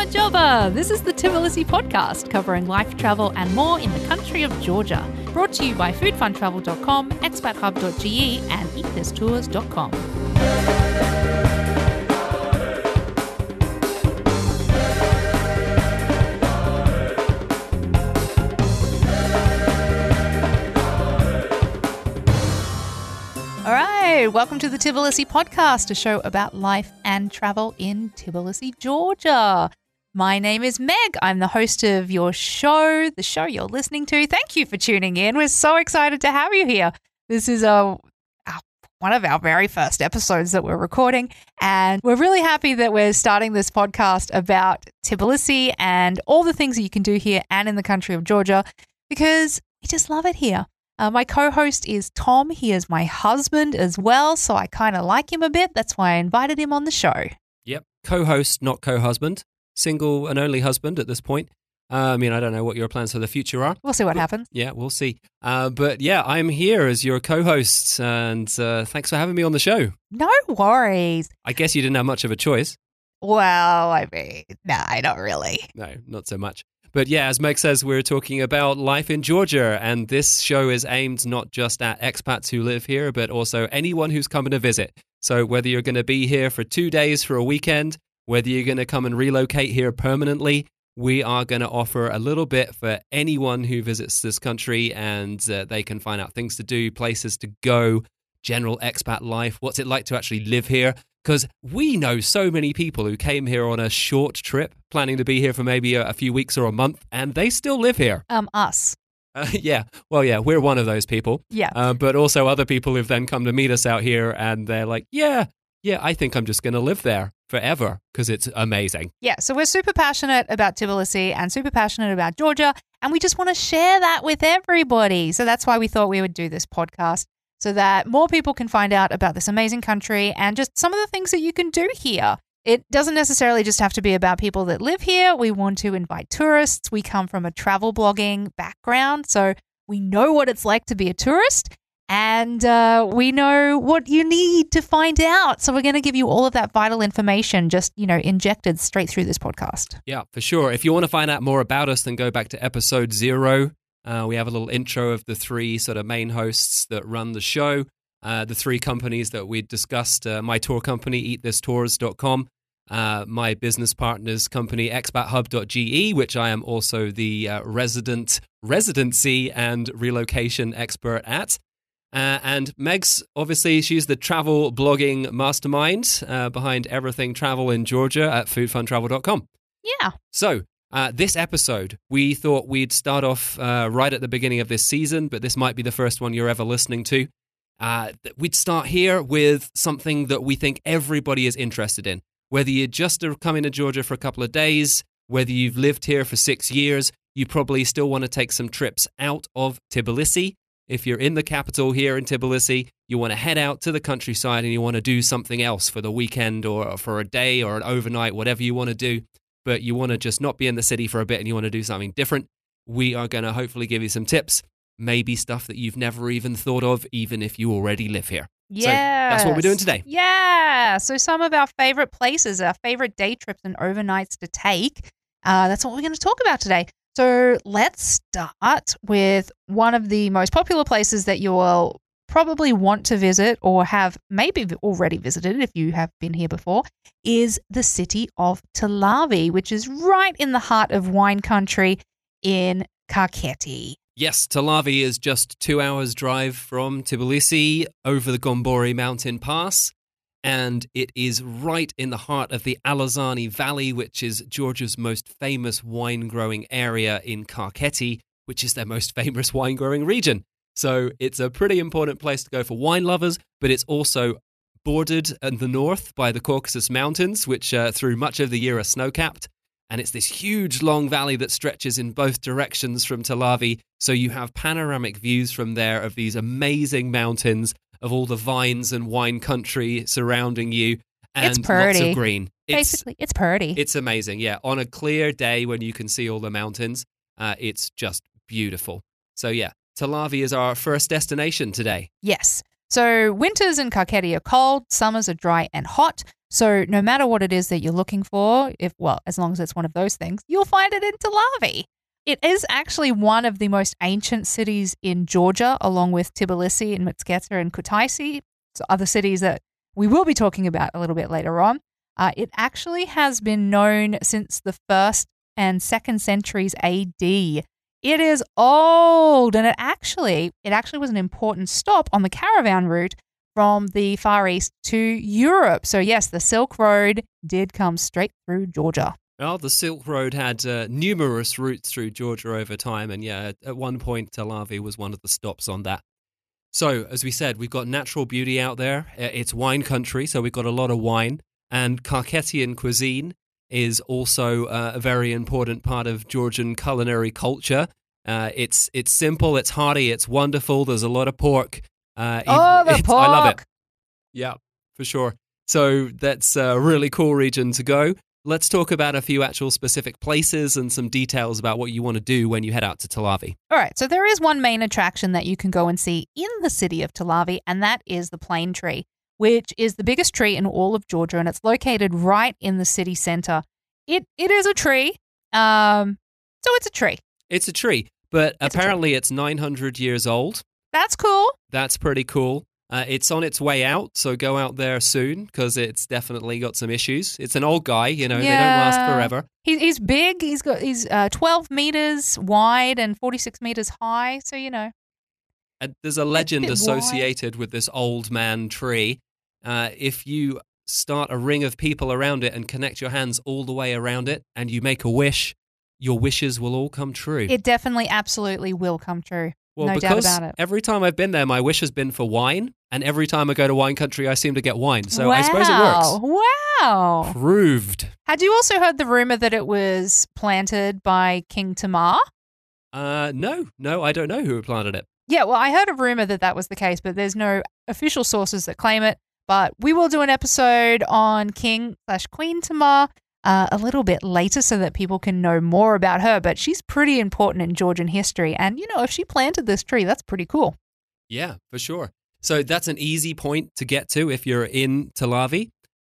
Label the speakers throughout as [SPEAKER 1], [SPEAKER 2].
[SPEAKER 1] Gamarjoba. This is the Tbilisi podcast covering life, travel, and more in the country of Georgia. Brought to you by foodfuntravel.com, expathub.ge, and eatthistours.com. All right, welcome to the Tbilisi podcast, a show about life and travel in Tbilisi, Georgia. My name is Meg. I'm the host of your show, the show you're listening to. Thank you for tuning in. We're so excited to have you here. This is a one of our very first episodes that we're recording, and we're really happy that we're starting this podcast about Tbilisi and all the things that you can do here and in the country of Georgia because we just love it here. Uh, my co host is Tom. He is my husband as well, so I kind of like him a bit. That's why I invited him on the show.
[SPEAKER 2] Yep. Co host, not co husband. Single and only husband at this point. Uh, I mean, I don't know what your plans for the future are.
[SPEAKER 1] We'll see what happens.
[SPEAKER 2] Yeah, we'll see. Uh, but yeah, I'm here as your co host, and uh, thanks for having me on the show.
[SPEAKER 1] No worries.
[SPEAKER 2] I guess you didn't have much of a choice.
[SPEAKER 1] Well, I mean, no, I don't really.
[SPEAKER 2] No, not so much. But yeah, as Meg says, we're talking about life in Georgia, and this show is aimed not just at expats who live here, but also anyone who's coming to visit. So whether you're going to be here for two days for a weekend, whether you're going to come and relocate here permanently, we are going to offer a little bit for anyone who visits this country, and uh, they can find out things to do, places to go, general expat life. What's it like to actually live here? Because we know so many people who came here on a short trip, planning to be here for maybe a, a few weeks or a month, and they still live here.
[SPEAKER 1] Um, us.
[SPEAKER 2] Uh, yeah, well, yeah, we're one of those people.
[SPEAKER 1] Yeah.
[SPEAKER 2] Uh, but also other people who've then come to meet us out here, and they're like, yeah, yeah, I think I'm just going to live there forever because it's amazing.
[SPEAKER 1] Yeah, so we're super passionate about Tbilisi and super passionate about Georgia, and we just want to share that with everybody. So that's why we thought we would do this podcast so that more people can find out about this amazing country and just some of the things that you can do here. It doesn't necessarily just have to be about people that live here. We want to invite tourists. We come from a travel blogging background, so we know what it's like to be a tourist and uh, we know what you need to find out. So we're going to give you all of that vital information, just you know, injected straight through this podcast.
[SPEAKER 2] Yeah, for sure. If you want to find out more about us, then go back to episode zero. Uh, we have a little intro of the three sort of main hosts that run the show. Uh, the three companies that we discussed uh, my tour company, eatthistours.com, uh, my business partner's company, expathub.ge, which I am also the uh, resident residency and relocation expert at. Uh, and Meg's obviously she's the travel blogging mastermind uh, behind everything travel in Georgia at foodfuntravel.com.
[SPEAKER 1] Yeah.
[SPEAKER 2] So, uh, this episode, we thought we'd start off uh, right at the beginning of this season, but this might be the first one you're ever listening to. Uh, we'd start here with something that we think everybody is interested in. Whether you just are coming to Georgia for a couple of days, whether you've lived here for six years, you probably still want to take some trips out of Tbilisi. If you're in the capital here in Tbilisi, you want to head out to the countryside and you want to do something else for the weekend or for a day or an overnight, whatever you want to do but you want to just not be in the city for a bit and you want to do something different, we are going to hopefully give you some tips, maybe stuff that you've never even thought of, even if you already live here.
[SPEAKER 1] Yeah.
[SPEAKER 2] So that's what we're doing today.
[SPEAKER 1] Yeah. So some of our favorite places, our favorite day trips and overnights to take. Uh, that's what we're going to talk about today. So let's start with one of the most popular places that you will probably want to visit or have maybe already visited if you have been here before is the city of Telavi, which is right in the heart of wine country in Kakheti.
[SPEAKER 2] Yes, Telavi is just two hours' drive from Tbilisi over the Gombori Mountain Pass, and it is right in the heart of the Alazani Valley, which is Georgia's most famous wine growing area in Kakheti, which is their most famous wine growing region. So it's a pretty important place to go for wine lovers, but it's also bordered in the north by the Caucasus Mountains, which uh, through much of the year are snow capped. And it's this huge long valley that stretches in both directions from Telavi. So you have panoramic views from there of these amazing mountains, of all the vines and wine country surrounding you, and
[SPEAKER 1] It's
[SPEAKER 2] lots of green. It's,
[SPEAKER 1] Basically, it's pretty.
[SPEAKER 2] it's amazing. Yeah. On a clear day when you can see all the mountains, uh, it's just beautiful. So, yeah, Telavi is our first destination today.
[SPEAKER 1] Yes. So winters in Kakheti are cold, summers are dry and hot. So no matter what it is that you're looking for, if well, as long as it's one of those things, you'll find it in Telavi. It is actually one of the most ancient cities in Georgia, along with Tbilisi and Mtskheta and Kutaisi, so other cities that we will be talking about a little bit later on. Uh, it actually has been known since the first and second centuries AD. It is old, and it actually it actually was an important stop on the caravan route from the Far East to Europe. So yes, the Silk Road did come straight through Georgia.
[SPEAKER 2] Well, the Silk Road had uh, numerous routes through Georgia over time, and yeah, at one point, Telavi was one of the stops on that. So, as we said, we've got natural beauty out there. It's wine country, so we've got a lot of wine. And Kakhetian cuisine is also uh, a very important part of Georgian culinary culture. Uh, it's it's simple, it's hearty, it's wonderful. There's a lot of pork. Uh,
[SPEAKER 1] oh, the pork! I
[SPEAKER 2] love it. Yeah, for sure. So that's a really cool region to go. Let's talk about a few actual specific places and some details about what you want to do when you head out to Telavi.
[SPEAKER 1] All right, so there is one main attraction that you can go and see in the city of Telavi, and that is the plane tree, which is the biggest tree in all of Georgia, and it's located right in the city center. It it is a tree, um, so it's a tree.
[SPEAKER 2] It's a tree, but
[SPEAKER 1] It's
[SPEAKER 2] apparently it's 900 years old.
[SPEAKER 1] That's cool.
[SPEAKER 2] That's pretty cool. Uh, it's on its way out, so go out there soon because it's definitely got some issues. It's an old guy, you know, they don't last forever.
[SPEAKER 1] He, he's big. He's got he's uh, twelve meters wide and forty six meters high. So you know,
[SPEAKER 2] And there's a legend
[SPEAKER 1] wide.
[SPEAKER 2] associated with this old man tree. Uh, if you start a ring of people around it and connect your hands all the way around it and you make a wish, your wishes will all come true.
[SPEAKER 1] it definitely, absolutely will come true.
[SPEAKER 2] well,
[SPEAKER 1] no doubt about it.
[SPEAKER 2] every time I've been there, my wish has been for wine. And every time I go to wine country, I seem to get wine. So I suppose it works.
[SPEAKER 1] Wow. Wow.
[SPEAKER 2] Proved.
[SPEAKER 1] Had you also heard the rumor that it was planted by King Tamar?
[SPEAKER 2] Uh, no, no, I don't know who planted it.
[SPEAKER 1] Yeah, well, I heard a rumor that that was the case, but there's no official sources that claim it. But we will do an episode on King slash Queen Tamar uh, a little bit later so that people can know more about her. But she's pretty important in Georgian history. And, you know, if she planted this tree, that's pretty cool.
[SPEAKER 2] Yeah, for sure. So that's an easy point to get to if you're in Tel.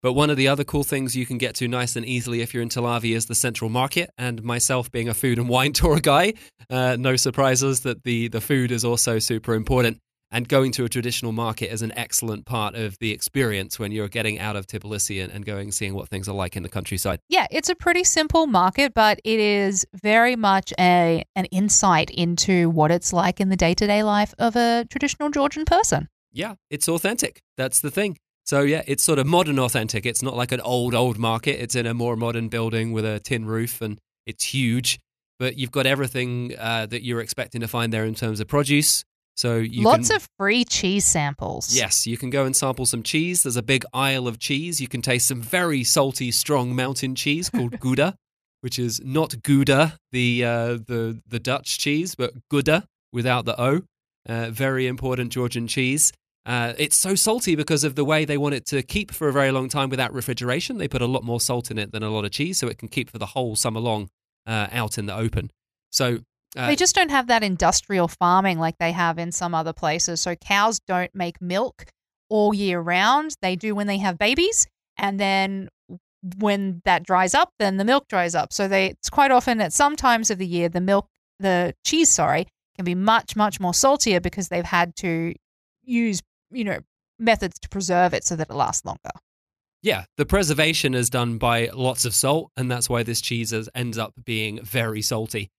[SPEAKER 2] But one of the other cool things you can get to nice and easily if you're in Tel is the Central Market. And myself being a food and wine tour guy, uh, no surprises that the, the food is also super important. And going to a traditional market is an excellent part of the experience when you're getting out of Tbilisi and, and going seeing what things are like in the countryside.
[SPEAKER 1] Yeah, it's a pretty simple market, but it is very much a an insight into what it's like in the day to day life of a traditional Georgian person.
[SPEAKER 2] Yeah, it's authentic. That's the thing. So yeah, it's sort of modern authentic. It's not like an old old market. It's in a more modern building with a tin roof and it's huge. But you've got everything uh, that you're expecting to find there in terms of produce. So you
[SPEAKER 1] Lots
[SPEAKER 2] can,
[SPEAKER 1] of free cheese samples.
[SPEAKER 2] yes, you can go and sample some cheese. There's a big aisle of cheese. You can taste some very salty, strong mountain cheese called Guda, which is not Gouda, the uh, the the Dutch cheese, but Gouda without the O. Uh, very important Georgian cheese. Uh, it's so salty because of the way they want it to keep for a very long time without refrigeration. They put a lot more salt in it than a lot of cheese, so it can keep for the whole summer long uh, out in the open. So uh,
[SPEAKER 1] They just don't have that industrial farming like they have in some other places. So cows don't make milk all year round. They do when they have babies, and then when that dries up, then the milk dries up. So they it's quite often at some times of the year the milk the cheese, sorry, can be much much more saltier because they've had to use, you know, methods to preserve it so that it lasts longer.
[SPEAKER 2] Yeah, the preservation is done by lots of salt, and that's why this cheese is, ends up being very salty.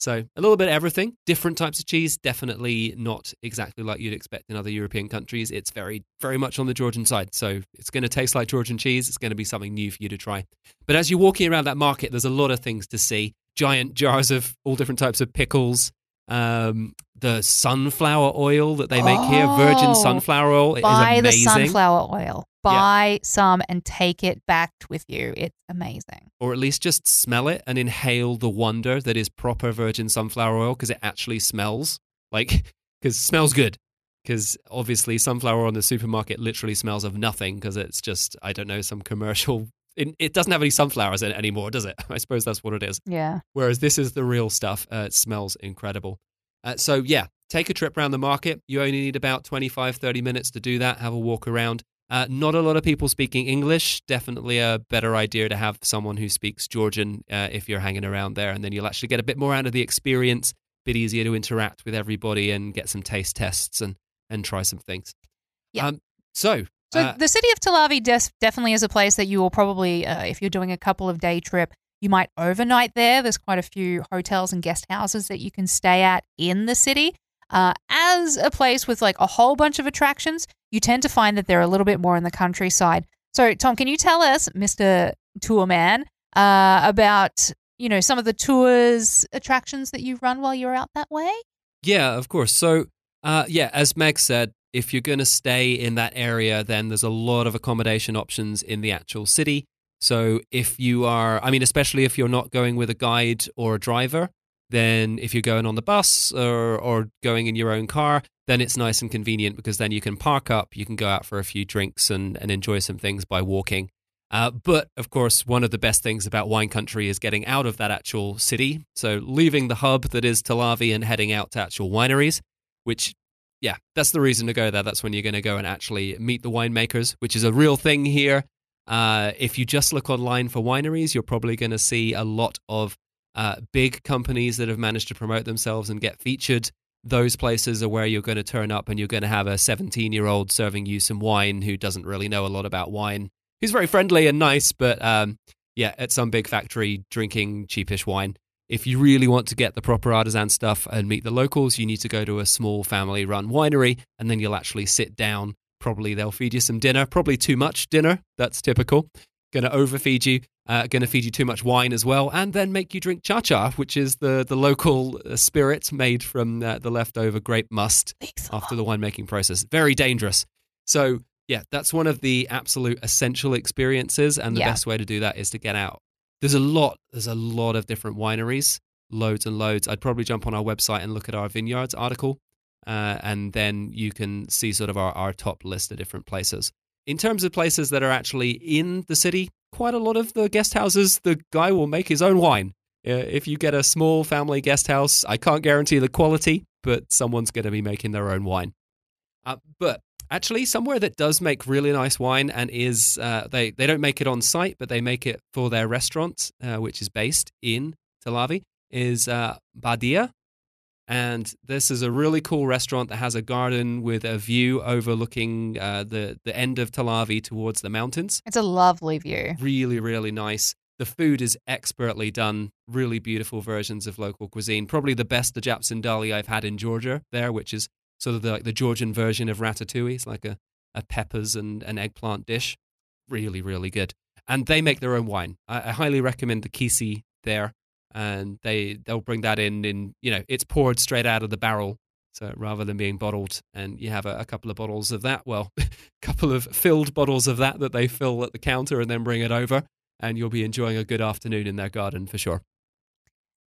[SPEAKER 2] So, a little bit of everything. Different types of cheese, definitely not exactly like you'd expect in other European countries. It's very, very much on the Georgian side. So, it's going to taste like Georgian cheese. It's going to be something new for you to try. But as you're walking around that market, there's a lot of things to see giant jars of all different types of pickles. Um, the sunflower oil that they make here, virgin
[SPEAKER 1] Oh,
[SPEAKER 2] sunflower oil, it is
[SPEAKER 1] Buy the sunflower oil. Buy some and take it back with you. It's amazing.
[SPEAKER 2] or at least just smell it and inhale the wonder that is proper virgin sunflower oil because it actually smells like because smells good because obviously sunflower oil in the supermarket literally smells of nothing because it's just i don't know some commercial it, it doesn't have any sunflowers in it anymore does it i suppose that's what it is
[SPEAKER 1] Yeah.
[SPEAKER 2] whereas this is the real stuff uh, it smells incredible uh, so yeah take a trip around the market. You only need about 25, 30 minutes to do that, have a walk around. Uh, not a lot of people speaking English. Definitely a better idea to have someone who speaks Georgian uh, if you're hanging around there, and then you'll actually get a bit more out of the experience. Bit easier to interact with everybody and get some taste tests and and try some things.
[SPEAKER 1] Yeah.
[SPEAKER 2] Um, so.
[SPEAKER 1] So
[SPEAKER 2] uh,
[SPEAKER 1] the city of Telavi des- definitely is a place that you will probably, uh, if you're doing a couple of day trip, you might overnight there. There's quite a few hotels and guest houses that you can stay at in the city. Uh, as a place with like a whole bunch of attractions, you tend to find that they're a little bit more in the countryside. So, Tom, can you tell us, Mr. Tourman, uh, about you know some of the tours attractions that you run while you're out that way?
[SPEAKER 2] Yeah, of course. So, uh, yeah, as Meg said, if you're going to stay in that area, then there's a lot of accommodation options in the actual city. So, if you are, I mean, especially if you're not going with a guide or a driver, then if you're going on the bus or, or going in your own car, then it's nice and convenient because then you can park up, you can go out for a few drinks and, and enjoy some things by walking. Uh, but of course, one of the best things about wine country is getting out of that actual city. So leaving the hub that is Tel and heading out to actual wineries, which, yeah, that's the reason to go there. That's when you're going to go and actually meet the winemakers, which is a real thing here. Uh, if you just look online for wineries, you're probably going to see a lot of uh, big companies that have managed to promote themselves and get featured. Those places are where you're going to turn up and you're going to have a 17 year old serving you some wine who doesn't really know a lot about wine. Who's very friendly and nice, but um, yeah, at some big factory drinking cheapish wine. If you really want to get the proper artisan stuff and meet the locals, you need to go to a small family run winery and then you'll actually sit down. Probably they'll feed you some dinner, probably too much dinner. That's typical. Going to overfeed you, uh, going to feed you too much wine as well, and then make you drink cha cha, which is the, the local uh, spirit made from uh, the leftover grape must after the winemaking process. Very dangerous. So, yeah, that's one of the absolute essential experiences, and the
[SPEAKER 1] Yeah.
[SPEAKER 2] best way to do that is to get out. There's a lot. There's a lot of different wineries, loads and loads. I'd probably jump on our website and look at our vineyards article, uh, and then you can see sort of our, our top list of different places. In terms of places that are actually in the city, quite a lot of the guest houses, the guy will make his own wine. Uh, if you get a small family guest house, I can't guarantee the quality, but someone's going to be making their own wine. Uh, but actually, somewhere that does make really nice wine and is uh, they they don't make it on site, but they make it for their restaurant, uh, which is based in Telavi, is uh, Badia. And this is a really cool restaurant that has a garden with a view overlooking uh, the the end of Telavi towards the mountains
[SPEAKER 1] It's a lovely view.
[SPEAKER 2] really, really nice. The food is expertly done, really beautiful versions of local cuisine. Probably the best the Japs and ajapsandali I've had in Georgia there, which is sort of the, like the Georgian version of ratatouille. It's like a, a peppers and an eggplant dish. Really, really good. And they make their own wine. I, I highly recommend the Kisi there. And they, they'll bring that in, in, you know, it's poured straight out of the barrel. So rather than being bottled, and you have a, a couple of bottles of that, well, a couple of filled bottles of that that they fill at the counter and then bring it over and you'll be enjoying a good afternoon in their garden for sure.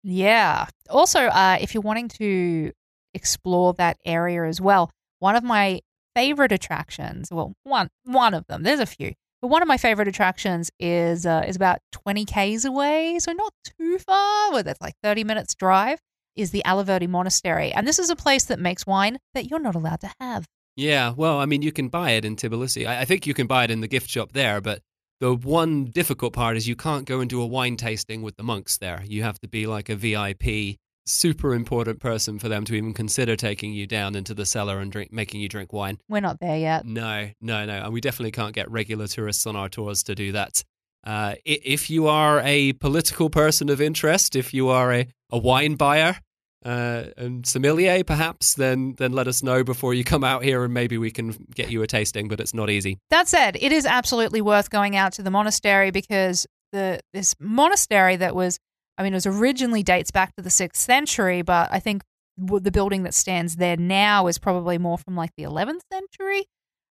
[SPEAKER 1] Yeah. Also, uh, if you're wanting to explore that area as well, one of my favorite attractions, well, one one of them, there's a few, but one of my favorite attractions is uh, is about 20 k's away, so not too far. Well, that's like 30 minutes drive. Is the Alaverdi Monastery, and this is a place that makes wine that you're not allowed to have.
[SPEAKER 2] Yeah, well, I mean, you can buy it in Tbilisi. I, I think you can buy it in the gift shop there, but the one difficult part is you can't go and do a wine tasting with the monks there. You have to be like a VIP, super important person for them to even consider taking you down into the cellar and drink, making you drink wine.
[SPEAKER 1] We're not there yet.
[SPEAKER 2] No, no, no. And we definitely can't get regular tourists on our tours to do that. Uh, if you are a political person of interest, if you are a, a wine buyer uh, and sommelier, perhaps, then then let us know before you come out here, and maybe we can get you a tasting. But it's not easy.
[SPEAKER 1] That said, it is absolutely worth going out to the monastery because the this monastery that was, I mean, it was originally dates back to the sixth century, but I think the building that stands there now is probably more from like the eleventh century.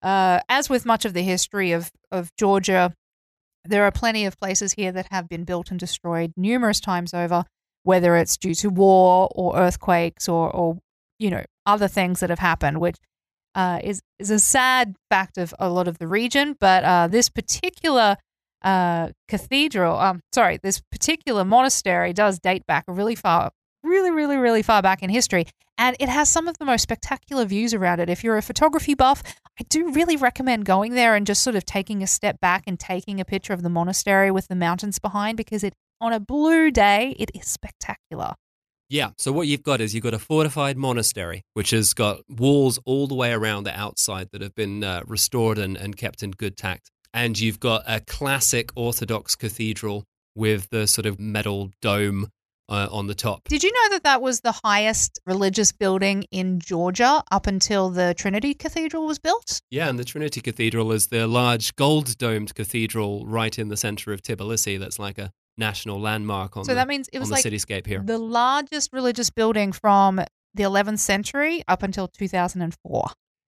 [SPEAKER 1] Uh, as with much of the history of of Georgia, there are plenty of places here that have been built and destroyed numerous times over, whether it's due to war or earthquakes or or you know other things that have happened, which uh, is is a sad fact of a lot of the region. But uh, this particular uh, cathedral, um, sorry, this particular monastery does date back really far, really, really, really far back in history. And it has some of the most spectacular views around it. If you're a photography buff, I do really recommend going there and just sort of taking a step back and taking a picture of the monastery with the mountains behind because it on a blue day, it is spectacular.
[SPEAKER 2] Yeah. So what you've got is you've got a fortified monastery, which has got walls all the way around the outside that have been uh, restored and, and kept in good tact. And you've got a classic Orthodox cathedral with the sort of metal dome uh, on the top.
[SPEAKER 1] Did you know that that was the highest religious building in Georgia up until the Trinity Cathedral was built?
[SPEAKER 2] Yeah, and the Trinity Cathedral is the large gold domed cathedral right in the center of Tbilisi that's like a national landmark on
[SPEAKER 1] So
[SPEAKER 2] the,
[SPEAKER 1] that means it was
[SPEAKER 2] on the
[SPEAKER 1] like
[SPEAKER 2] cityscape here.
[SPEAKER 1] the largest religious building from the 11th century up until 2004.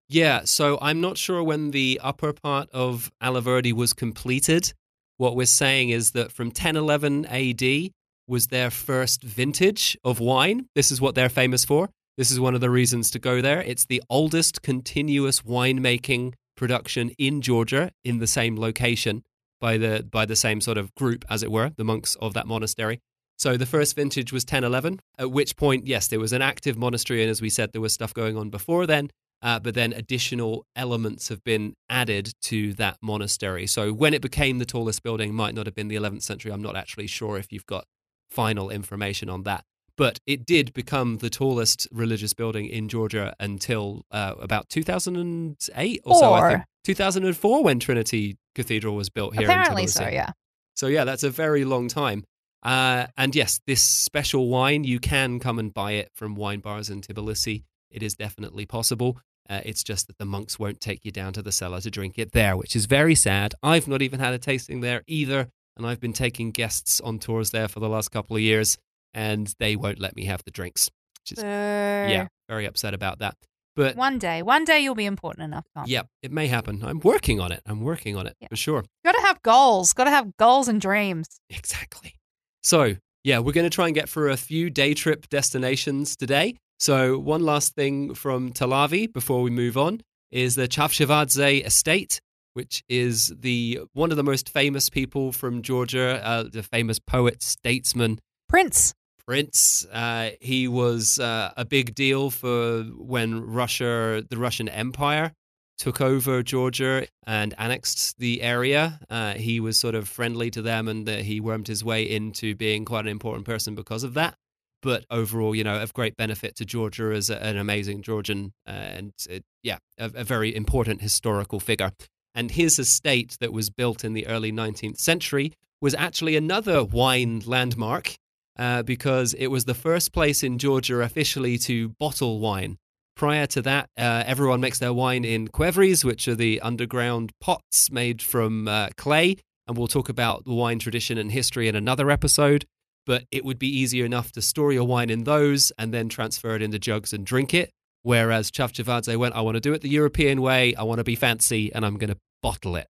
[SPEAKER 2] Yeah, so I'm not sure when the upper part of Alaverdi was completed. What we're saying is that from 1011 AD was their first vintage of wine. This is what they're famous for. This is one of the reasons to go there. It's the oldest continuous winemaking production in Georgia in the same location by the by the same sort of group as it were, the monks of that monastery. So the first vintage was 1011, at which point yes, there was an active monastery and as we said there was stuff going on before then. Uh, but then additional elements have been added to that monastery. So when it became the tallest building, might not have been the 11th century. I'm not actually sure if you've got final information on that. But it did become the tallest religious building in Georgia until uh, about 2008 or so. I think 2004 when Trinity Cathedral was built here. in
[SPEAKER 1] Apparently so, yeah.
[SPEAKER 2] So yeah, that's a very long time. Uh, and yes, this special wine you can come and buy it from wine bars in Tbilisi. It is definitely possible. Uh, it's just that the monks won't take you down to the cellar to drink it there, which is very sad. I've not even had a tasting there either, and I've been taking guests on tours there for the last couple of years, and they won't let me have the drinks. Which is, yeah, very upset about that. But
[SPEAKER 1] One day, one day you'll be important enough, Tom.
[SPEAKER 2] yeah, it may happen. I'm working on it. I'm working on it
[SPEAKER 1] Yeah.
[SPEAKER 2] for sure.
[SPEAKER 1] Got to have goals. Got to have goals and dreams.
[SPEAKER 2] Exactly. So, yeah, we're going to try and get through a few day trip destinations today. So, one last thing from Telavi before we move on is the Chavchavadze estate, which is the one of the most famous people from Georgia, uh, the famous poet, statesman,
[SPEAKER 1] Prince.
[SPEAKER 2] Prince. Uh, he was uh, a big deal for when Russia, the Russian Empire, took over Georgia and annexed the area. Uh, he was sort of friendly to them, and uh, he wormed his way into being quite an important person because of that. But overall, you know, of great benefit to Georgia as a, an amazing Georgian, uh, and uh, yeah, a, a very important historical figure. And his estate that was built in the early 19th century was actually another wine landmark uh, because it was the first place in Georgia officially to bottle wine. Prior to that, uh, everyone makes their wine in qvevris, which are the underground pots made from uh, clay. And we'll talk about the wine tradition and history in another episode. But it would be easier enough to store your wine in those and then transfer it into jugs and drink it. Whereas Chavchavadze went, I want to do it the European way. I want to be fancy and I'm going to bottle it.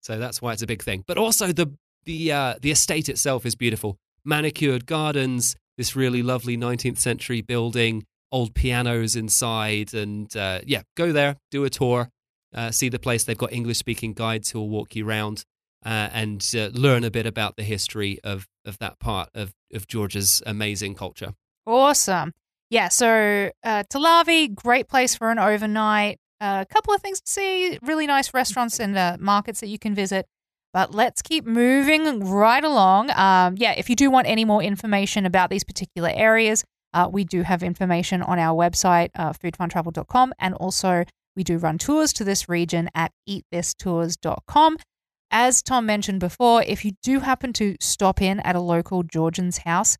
[SPEAKER 2] So that's why it's a big thing. But also the the uh, the estate itself is beautiful. Manicured gardens, this really lovely 19th century building, old pianos inside, and uh, yeah, go there, do a tour, uh, see the place. They've got English speaking guides who will walk you around uh, and uh, learn a bit about the history of of that part of of Georgia's amazing culture.
[SPEAKER 1] Awesome. Yeah, so uh, Tel great place for an overnight. A couple of things to see, really nice restaurants and uh, markets that you can visit. But let's keep moving right along. Um, yeah, if you do want any more information about these particular areas, uh, we do have information on our website, uh, foodfuntravel.com, and also we do run tours to this region at eatthistours.com. As Tom mentioned before, if you do happen to stop in at a local Georgian's house,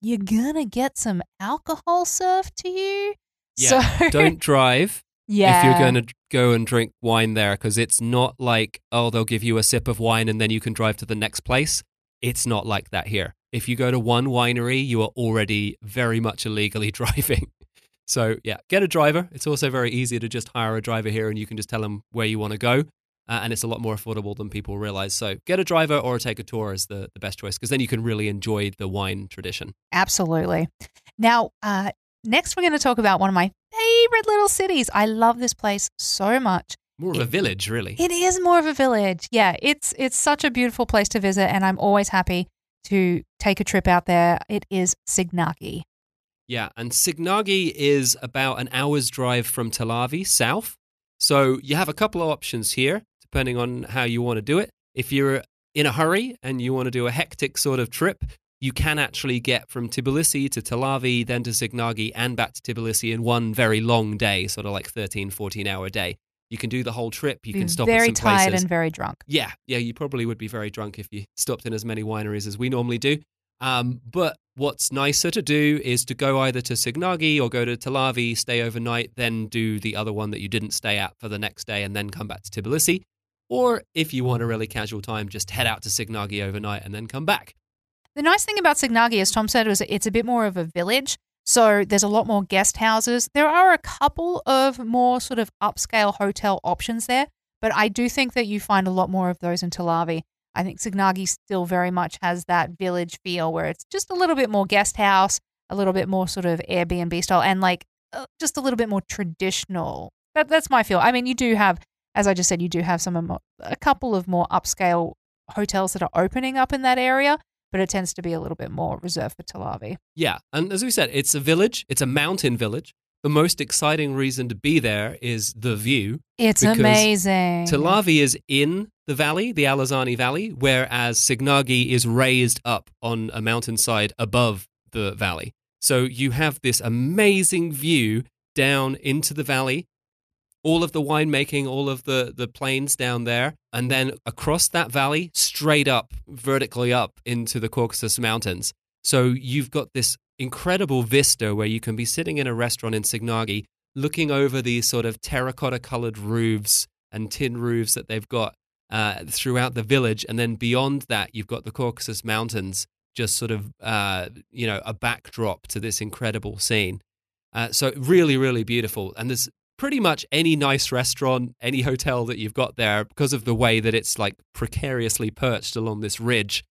[SPEAKER 1] you're gonna get some alcohol served to you.
[SPEAKER 2] Yeah,
[SPEAKER 1] so,
[SPEAKER 2] Don't drive
[SPEAKER 1] yeah,
[SPEAKER 2] if you're going to go and drink wine there because it's not like, oh, they'll give you a sip of wine and then you can drive to the next place. It's not like that here. If you go to one winery, you are already very much illegally driving. So, yeah, get a driver. It's also very easy to just hire a driver here and you can just tell them where you want to go. Uh, and it's a lot more affordable than people realize. So, get a driver or take a tour is the, the best choice because then you can really enjoy the wine tradition.
[SPEAKER 1] Absolutely. Now, uh, next we're going to talk about one of my favorite little cities. I love this place so much.
[SPEAKER 2] More of a village, really.
[SPEAKER 1] It is more of a village. Yeah, it's it's such a beautiful place to visit, and I'm always happy to take a trip out there. It is Signagi.
[SPEAKER 2] Yeah, and Signagi is about an hour's drive from Telavi south. So you have a couple of options here, depending on how you want to do it. If you're in a hurry and you want to do a hectic sort of trip, you can actually get from Tbilisi to Telavi, then to Signagi, and back to Tbilisi in one very long day, sort of like 13, 14 hour day. You can do the whole trip. You
[SPEAKER 1] Be
[SPEAKER 2] can stop
[SPEAKER 1] very
[SPEAKER 2] at some
[SPEAKER 1] tired
[SPEAKER 2] places.
[SPEAKER 1] and very drunk.
[SPEAKER 2] Yeah, yeah, you probably would be very drunk if you stopped in as many wineries as we normally do. Um, but what's nicer to do is to go either to Signagi or go to Telavi, stay overnight, then do the other one that you didn't stay at for the next day, and then come back to Tbilisi. Or if you want a really casual time, just head out to Signagi overnight and then come back.
[SPEAKER 1] The nice thing about Signagi, as Tom said, was it's a bit more of a village. So there's a lot more guest houses. There are a couple of more sort of upscale hotel options there, but I do think that you find a lot more of those in Telavi. I think Signagi still very much has that village feel where it's just a little bit more guest house, a little bit more sort of Airbnb style, and like uh, just a little bit more traditional. That, that's my feel. I mean, you do have, as I just said, you do have some a couple of more upscale hotels that are opening up in that area, but it tends to be a little bit more reserved for Telavi.
[SPEAKER 2] Yeah, and as we said, it's a village, it's a mountain village. The most exciting reason to be there is the view.
[SPEAKER 1] It's amazing.
[SPEAKER 2] Telavi is in the valley, the Alazani Valley, whereas Signagi is raised up on a mountainside above the valley. So you have this amazing view down into the valley, all of the winemaking, all of the, the plains down there, and then across that valley, straight up, vertically up into the Caucasus Mountains. So you've got this incredible vista where you can be sitting in a restaurant in Signagi looking over these sort of terracotta colored roofs and tin roofs that they've got uh, throughout the village. And then beyond that, you've got the Caucasus Mountains, just sort of, uh, you know, a backdrop to this incredible scene. Uh, so really, really beautiful. And there's pretty much any nice restaurant, any hotel that you've got there, because of the way that it's like precariously perched along this ridge,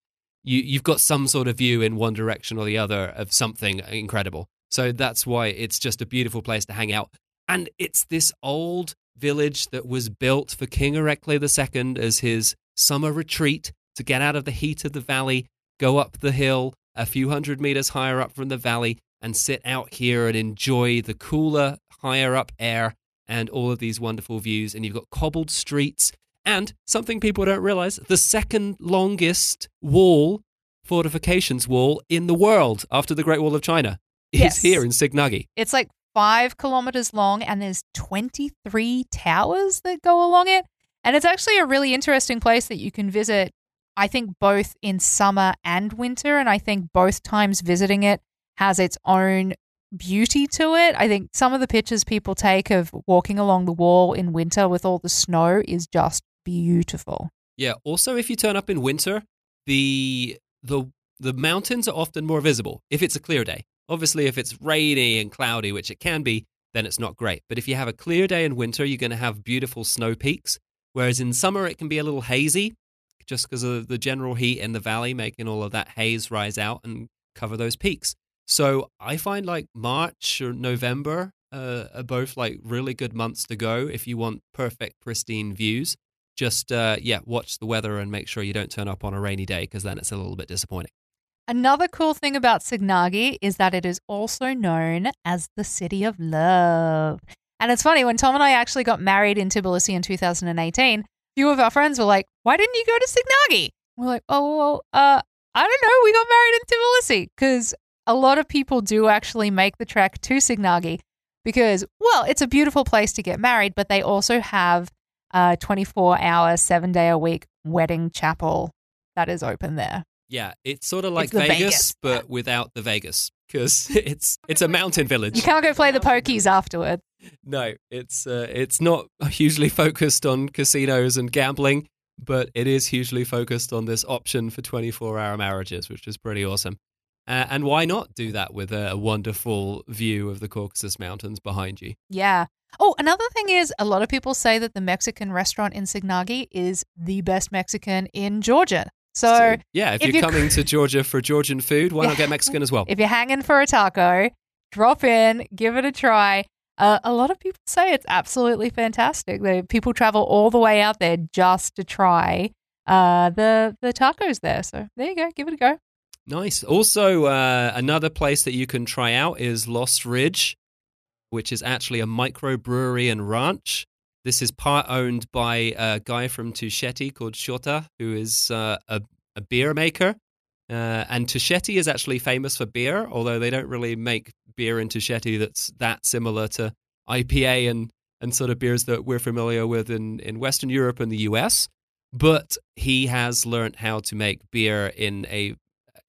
[SPEAKER 2] you, you've got some sort of view in one direction or the other of something incredible. So that's why it's just a beautiful place to hang out. And it's this old village that was built for King Erekle II as his summer retreat to get out of the heat of the valley, go up the hill a few hundred meters higher up from the valley, and sit out here and enjoy the cooler, higher up air and all of these wonderful views. And you've got cobbled streets and something people don't realize the second longest wall, fortifications wall in the world after the Great Wall of China is
[SPEAKER 1] Yes.
[SPEAKER 2] here in Signagi.
[SPEAKER 1] It's like five kilometers long, and there's 23 towers that go along it. And it's actually a really interesting place that you can visit, I think, both in summer and winter. And I think both times visiting it has its own beauty to it. I think some of the pictures people take of walking along the wall in winter with all the snow is just beautiful.
[SPEAKER 2] Yeah. Also, if you turn up in winter, the the the mountains are often more visible if it's a clear day. Obviously, if it's rainy and cloudy, which it can be, then it's not great. But if you have a clear day in winter, you're going to have beautiful snow peaks. Whereas in summer, it can be a little hazy, just because of the general heat in the valley, making all of that haze rise out and cover those peaks. So I find like March or November uh, are both like really good months to go if you want perfect, pristine views just uh, yeah watch the weather and make sure you don't turn up on a rainy day because then it's a little bit disappointing
[SPEAKER 1] Another cool thing about Signagi is that it is also known as the city of love. And it's funny, when Tom and I actually got married in Tbilisi in 2018, a few of our friends were like, Why didn't you go to Signagi? We're like, Oh, well, uh, I don't know. We got married in Tbilisi because a lot of people do actually make the trek to Signagi because, well, it's a beautiful place to get married, but they also have a 24 hour, seven day a week wedding chapel that is open there.
[SPEAKER 2] yeah it's sort of like vegas,
[SPEAKER 1] Vegas.
[SPEAKER 2] but without the vegas because it's it's a mountain village
[SPEAKER 1] You can't go play the pokies afterward.
[SPEAKER 2] no it's uh, it's not hugely focused on casinos and gambling but it is hugely focused on this option for 24 hour marriages which is pretty awesome uh, and why not do that with a, a wonderful view of the caucasus mountains behind you
[SPEAKER 1] Yeah. Oh, another thing is a lot of people say that the Mexican restaurant in Signagi is the best Mexican in Georgia. So
[SPEAKER 2] yeah if,
[SPEAKER 1] if
[SPEAKER 2] you're,
[SPEAKER 1] you're
[SPEAKER 2] coming to georgia for georgian food why not get mexican as well
[SPEAKER 1] if you're hanging for a taco, drop in, give it a try. Uh, a lot of people say it's absolutely fantastic. The people travel all the way out there just to try uh, the the tacos there. So there you go, give it a go.
[SPEAKER 2] Nice. Also, uh, another place that you can try out is Lost Ridge, which is actually a microbrewery and ranch. This is part owned by a guy from Tusheti called Shota, who is uh, a, a beer maker. Uh, and Tusheti is actually famous for beer, although they don't really make beer in Tusheti that's that similar to IPA and, and sort of beers that we're familiar with in, in Western Europe and the US. But he has learned how to make beer in a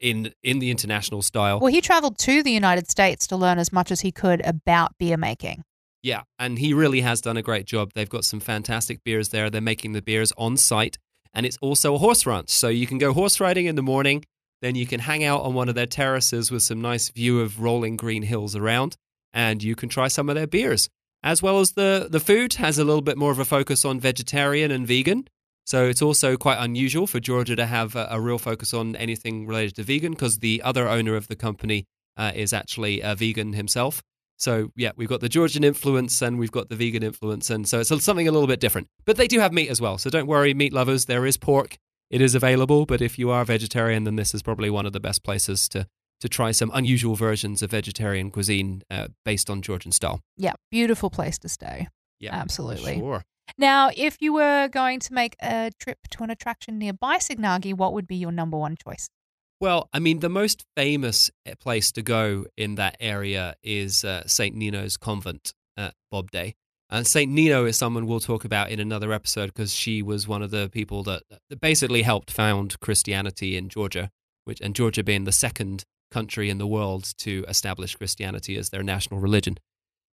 [SPEAKER 2] in in the international style.
[SPEAKER 1] Well, he traveled to the United States to learn as much as he could about beer making.
[SPEAKER 2] Yeah, and he really has done a great job. They've got some fantastic beers there. They're making the beers on site, and it's also a horse ranch. So you can go horse riding in the morning, then you can hang out on one of their terraces with some nice view of rolling green hills around, and you can try some of their beers. As well as the the food has a little bit more of a focus on vegetarian and vegan. So it's also quite unusual for Georgia to have a, a real focus on anything related to vegan because the other owner of the company uh, is actually a vegan himself. So yeah, we've got the Georgian influence and we've got the vegan influence, and so it's something a little bit different. But they do have meat as well, so don't worry, meat lovers. There is pork; it is available. But if you are vegetarian, then this is probably one of the best places to to try some unusual versions of vegetarian cuisine uh, based on Georgian style.
[SPEAKER 1] Yeah, beautiful place to stay.
[SPEAKER 2] Yeah,
[SPEAKER 1] Absolutely.
[SPEAKER 2] Sure.
[SPEAKER 1] Now, if you were going to make a trip to an attraction nearby Signagi, what would be your number one choice?
[SPEAKER 2] Well, I mean, the most famous eh, place to go in that area is uh, St. Nino's Convent at Bodbe. And St. Nino is someone we'll talk about in another episode because she was one of the people that, that basically helped found Christianity in Georgia, which and Georgia being the second country in the world to establish Christianity as their national religion.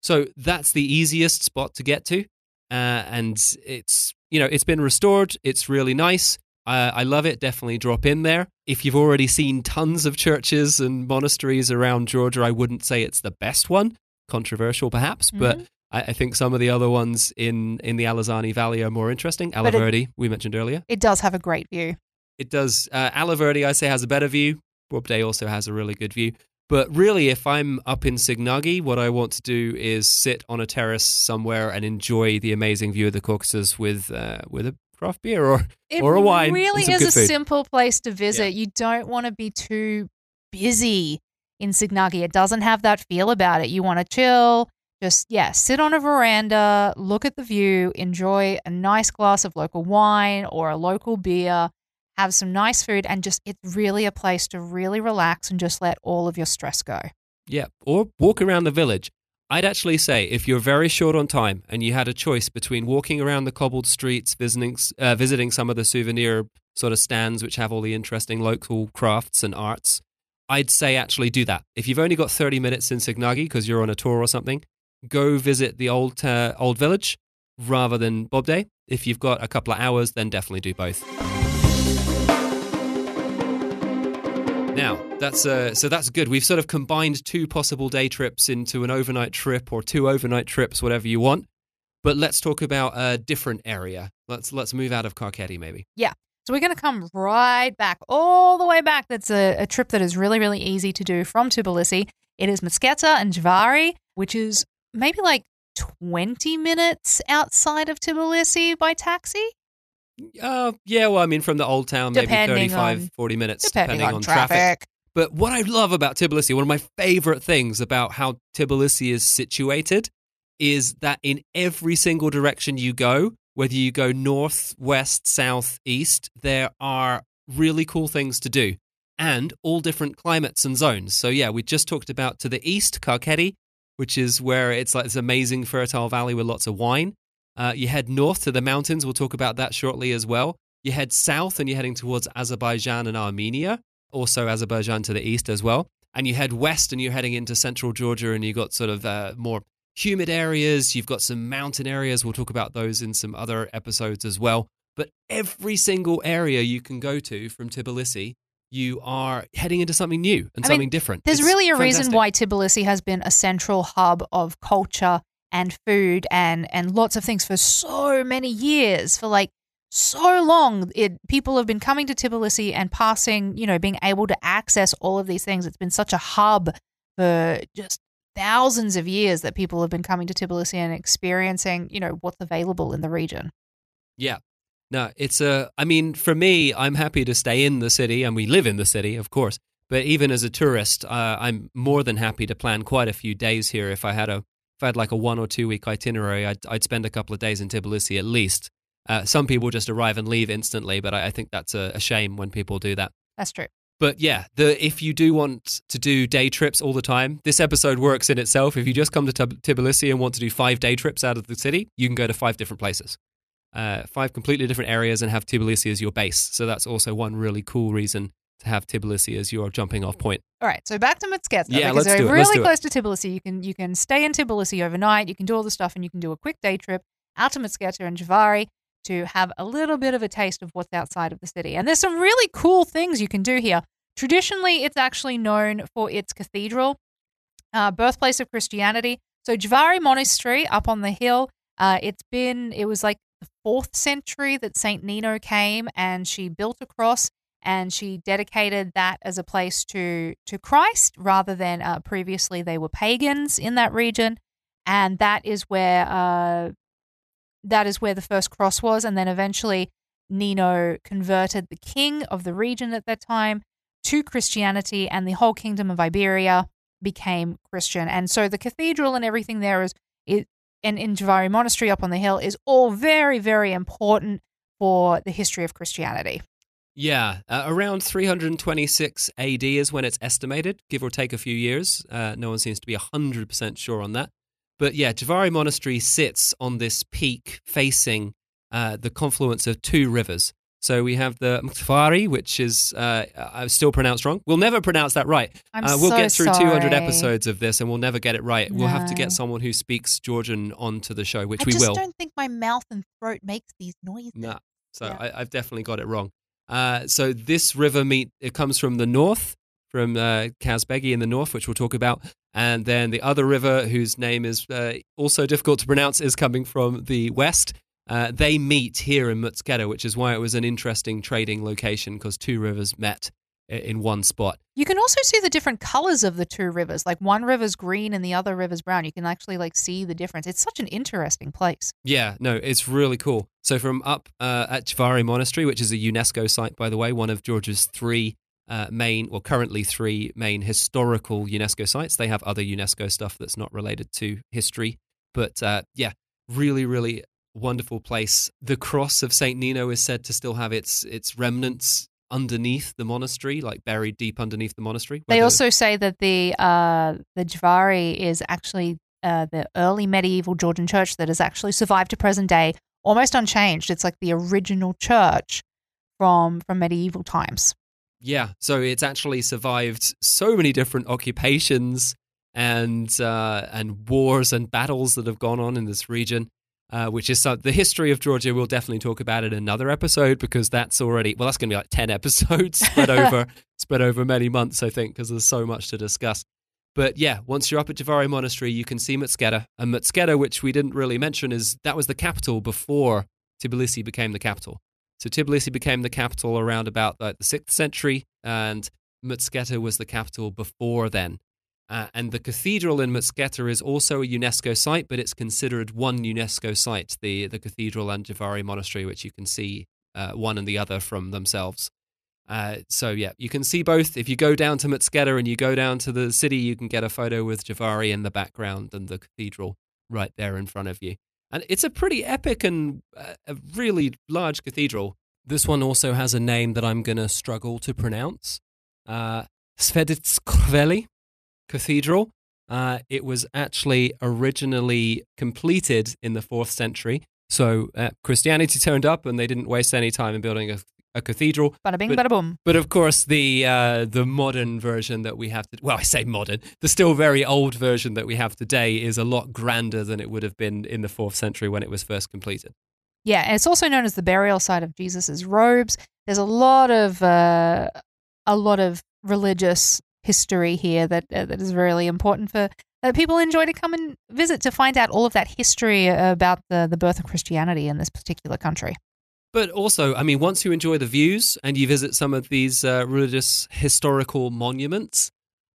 [SPEAKER 2] So that's the easiest spot to get to. Uh, and it's, you know, it's been restored. It's really nice. Uh, I love it. Definitely drop in there. If you've already seen tons of churches and monasteries around Georgia, I wouldn't say it's the best one. Controversial, perhaps,
[SPEAKER 1] Mm-hmm.
[SPEAKER 2] but I, I think some of the other ones in in the Alazani Valley are more interesting. Alaverdi, we mentioned earlier.
[SPEAKER 1] It does have a great view.
[SPEAKER 2] It does. Uh, Alaverdi, I say, has a better view. Bodbe also has a really good view. But really, if I'm up in Signagi, what I want to do is sit on a terrace somewhere and enjoy the amazing view of the Caucasus with uh, with a craft beer or
[SPEAKER 1] It
[SPEAKER 2] Or a wine It really
[SPEAKER 1] is a
[SPEAKER 2] food.
[SPEAKER 1] simple place to visit. You don't want to be too busy in Signagi. It doesn't have that feel about it. You want to chill, just, yeah, sit on a veranda, look at the view, enjoy a nice glass of local wine or a local beer, have some nice food, and just, it's really a place to really relax and just let all of your stress go.
[SPEAKER 2] Yeah, or walk around the village. I'd actually say if you're very short on time and you had a choice between walking around the cobbled streets, visiting, uh, visiting some of the souvenir sort of stands which have all the interesting local crafts and arts, I'd say actually do that. If you've only got 30 minutes in Signagi because you're on a tour or something, go visit the old uh, old village rather than Bodbe. If you've got a couple of hours, then definitely do both. Now, that's uh, so that's good. We've sort of combined two possible day trips into an overnight trip or two overnight trips, whatever you want. But let's talk about a different area. Let's let's move out of Kakheti maybe. Yeah.
[SPEAKER 1] So we're going to come right back, all the way back. That's a, a trip that is really, really easy to do from Tbilisi. It is Mtskheta and Javari, which is maybe like 20 minutes outside of Tbilisi by taxi,
[SPEAKER 2] Uh, yeah, well, I mean, from the old town, maybe
[SPEAKER 1] Depending
[SPEAKER 2] 35,
[SPEAKER 1] on-
[SPEAKER 2] 40 minutes,
[SPEAKER 1] depending, on,
[SPEAKER 2] traffic.
[SPEAKER 1] traffic.
[SPEAKER 2] But what I love about Tbilisi, one of my favorite things about how Tbilisi is situated, is that in every single direction you go, whether you go north, west, south, east, there are really cool things to do and all different climates and zones. So, yeah, we just talked about to the east, Kakheti, which is where it's like this amazing fertile valley with lots of wine. Uh, you head north to the mountains. We'll talk about that shortly as well. You head south and you're heading towards Azerbaijan and Armenia, also Azerbaijan to the east as well. And you head west and you're heading into central Georgia and you've got sort of uh, more humid areas. You've got some mountain areas. We'll talk about those in some other episodes as well. But every single area you can go to from Tbilisi, you are heading into something new and
[SPEAKER 1] I mean,
[SPEAKER 2] something different.
[SPEAKER 1] There's
[SPEAKER 2] It's
[SPEAKER 1] really a reason why Tbilisi has been a central hub of culture and food and, and lots of things for so many years, for like so long. It, people have been coming to Tbilisi and passing, you know, being able to access all of these things. It's been such a hub for just thousands of years that people have been coming to Tbilisi and experiencing, you know, what's available in the region.
[SPEAKER 2] Yeah. No, it's a. I mean, for me, I'm happy to stay in the city, and we live in the city, of course. But even as a tourist, uh, I'm more than happy to plan quite a few days here. If I had a, if I had like a one or two week itinerary, I'd, I'd spend a couple of days in Tbilisi at least. Uh, some people just arrive and leave instantly, but I, I think that's a, a shame when people do that.
[SPEAKER 1] That's true.
[SPEAKER 2] But yeah, the if you do want to do day trips all the time, this episode works in itself. If you just come to Tb- Tbilisi and want to do five day trips out of the city, you can go to five different places, uh, five completely different areas, and have Tbilisi as your base. So that's also one really cool reason to have Tbilisi as your jumping off point.
[SPEAKER 1] All right, so back to Mtskheta
[SPEAKER 2] Yeah,
[SPEAKER 1] because
[SPEAKER 2] let's
[SPEAKER 1] they're
[SPEAKER 2] do it,
[SPEAKER 1] really
[SPEAKER 2] do it.
[SPEAKER 1] close to Tbilisi. You can you can stay in Tbilisi overnight. You can do all the stuff, and you can do a quick day trip out to Mtskheta and Javari to have a little bit of a taste of what's outside of the city. And there's some really cool things you can do here. Traditionally, it's actually known for its cathedral, uh, birthplace of Christianity. So Javari Monastery up on the hill. Uh, it's been it was like the fourth century that Saint Nino came and she built a cross and she dedicated that as a place to to Christ rather than uh, previously they were pagans in that region, and that is where uh, that is where the first cross was, and then eventually Nino converted the king of the region at that time to Christianity, and the whole kingdom of Iberia became Christian, and so the cathedral and everything there is it and in Javari Monastery up on the hill is all very very important for the history of Christianity.
[SPEAKER 2] Yeah, uh, around 326 AD is when it's estimated, give or take a few years. Uh, no one seems to be 100% sure on that. But yeah, Javari Monastery sits on this peak facing uh, the confluence of two rivers. So we have the Mtfari, which is uh, uh, still pronounced wrong. We'll never pronounce that right.
[SPEAKER 1] I'm
[SPEAKER 2] Uh, we'll
[SPEAKER 1] so
[SPEAKER 2] get through 200 episodes of this and we'll never get it right. We'll have to get someone who speaks Georgian onto the show, which
[SPEAKER 1] I
[SPEAKER 2] we will.
[SPEAKER 1] I just don't think my mouth and throat makes these noises.
[SPEAKER 2] No. So
[SPEAKER 1] Yeah.
[SPEAKER 2] I, I've definitely got it wrong. Uh, so this river meet it comes from the north, from uh, Kazbegi in the north, which we'll talk about, and then the other river, whose name is uh, also difficult to pronounce, is coming from the west. Uh, they meet here in Mtskheta, which is why it was an interesting trading location because two rivers met in one spot.
[SPEAKER 1] You can also see the different colors of the two rivers. Like one river's green and the other river's brown. You can actually like see the difference. It's such an interesting place.
[SPEAKER 2] Yeah, no, it's really cool. So from up uh, at Javari Monastery, which is a UNESCO site, by the way, one of Georgia's three uh, main, or currently three main historical UNESCO sites. They have other UNESCO stuff that's not related to history, but uh, yeah, really, really wonderful place. The cross of Saint Nino is said to still have its its remnants underneath the monastery, like buried deep underneath the monastery.
[SPEAKER 1] They also say that the uh, the Javari is actually uh, the early medieval Georgian church that has actually survived to present day, almost unchanged. It's like the original church from from medieval times.
[SPEAKER 2] Yeah, so it's actually survived so many different occupations and uh, and wars and battles that have gone on in this region, uh, which is so, the history of Georgia. We'll definitely talk about it in another episode because that's already well, that's going to be like ten episodes spread over spread over many months, I think, because there's so much to discuss. But yeah, once you're up at Javari Monastery, you can see Mtskheta. And Mtskheta, which we didn't really mention, is that was the capital before Tbilisi became the capital. So Tbilisi became the capital around about like the sixth century, and Mtskheta was the capital before then. Uh, and the cathedral in Mtskheta is also a UNESCO site, but it's considered one UNESCO site, the, the cathedral and Javari Monastery, which you can see uh, one and the other from themselves. Uh, so, yeah, you can see both. If you go down to Mtskheta and you go down to the city, you can get a photo with Javari in the background and the cathedral right there in front of you. And it's a pretty epic and uh, a really large cathedral. This one also has a name that I'm going to struggle to pronounce. Uh, Cathedral. Uh, it was actually originally completed in the fourth century. So uh, Christianity turned up and they didn't waste any time in building a, a cathedral.
[SPEAKER 1] Bada bing,
[SPEAKER 2] But-
[SPEAKER 1] bada boom.
[SPEAKER 2] But of course, the uh, the modern version that we have to well, I say modern, the still very old version that we have today is a lot grander than it would have been in the fourth century when it was first completed.
[SPEAKER 1] Yeah, and it's also known as the burial site of Jesus's robes. There's a lot of uh, a lot of religious history here that uh, that is really important for that people enjoy to come and visit to find out all of that history about the the birth of Christianity in this particular country.
[SPEAKER 2] But also, I mean, once you enjoy the views and you visit some of these uh, religious historical monuments,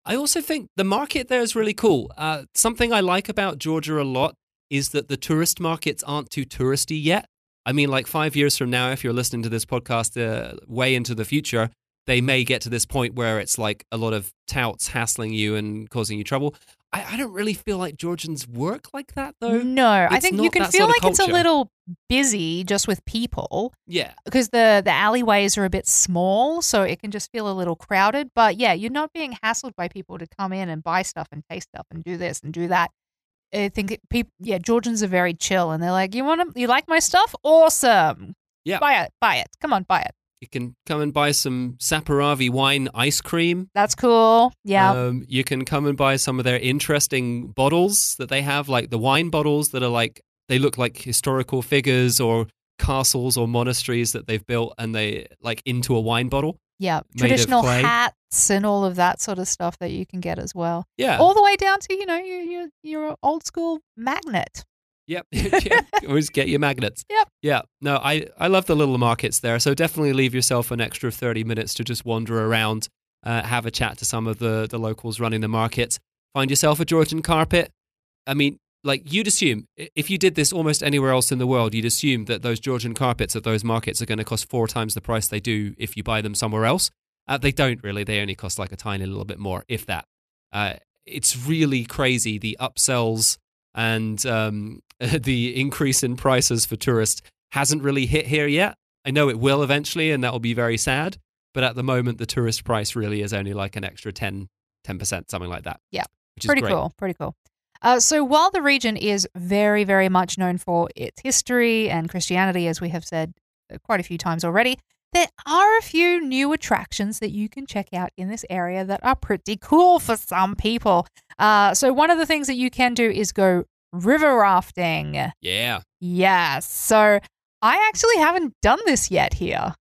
[SPEAKER 2] I also think the market there is really cool. Uh, something I like about Georgia a lot is that the tourist markets aren't too touristy yet. I mean, like five years from now, if you're listening to this podcast uh, way into the future, they may get to this point where it's like a lot of touts hassling you and causing you trouble. I, I don't really feel like Georgians work like that though.
[SPEAKER 1] No, I think you can feel like it's a little busy just with people
[SPEAKER 2] Yeah,
[SPEAKER 1] because the the alleyways are a bit small, so it can just feel a little crowded. But yeah, you're not being hassled by people to come in and buy stuff and taste stuff and do this and do that. I think people, yeah, Georgians are very chill, and they're like, "You want to? You like my stuff? Awesome!
[SPEAKER 2] Yeah.
[SPEAKER 1] buy it, buy it. Come on, buy it.
[SPEAKER 2] You can come and buy some Saperavi wine ice cream.
[SPEAKER 1] That's cool. Yeah,
[SPEAKER 2] Um, you can come and buy some of their interesting bottles that they have, like the wine bottles that are like they look like historical figures or castles or monasteries that they've built, and they like into a wine bottle.
[SPEAKER 1] yeah. Traditional hats and all of that sort of stuff that you can get as well.
[SPEAKER 2] Yeah.
[SPEAKER 1] All the way down to you know your your your old school magnet.
[SPEAKER 2] Yep. Always get your magnets.
[SPEAKER 1] Yep.
[SPEAKER 2] Yeah. No, I, I love the little markets there. So definitely leave yourself an extra 30 minutes to just wander around, uh, have a chat to some of the, the locals running the markets, find yourself a Georgian carpet. I mean, like you'd assume, if you did this almost anywhere else in the world, you'd assume that those Georgian carpets at those markets are going to cost four times the price they do if you buy them somewhere else. Uh, they don't really. They only cost like a tiny little bit more, if that. Uh, it's really crazy the upsells and um, the increase in prices for tourists hasn't really hit here yet. I know it will eventually, and that will be very sad. But at the moment, the tourist price really is only like an extra 10, 10%, something like that.
[SPEAKER 1] Yeah.
[SPEAKER 2] Which is
[SPEAKER 1] pretty
[SPEAKER 2] great.
[SPEAKER 1] cool pretty cool uh, so while the region is very very much known for its history and christianity as we have said uh, quite a few times already there are a few new attractions that you can check out in this area that are pretty cool for some people uh, so one of the things that you can do is go river rafting
[SPEAKER 2] Yeah.
[SPEAKER 1] yes so i actually haven't done this yet here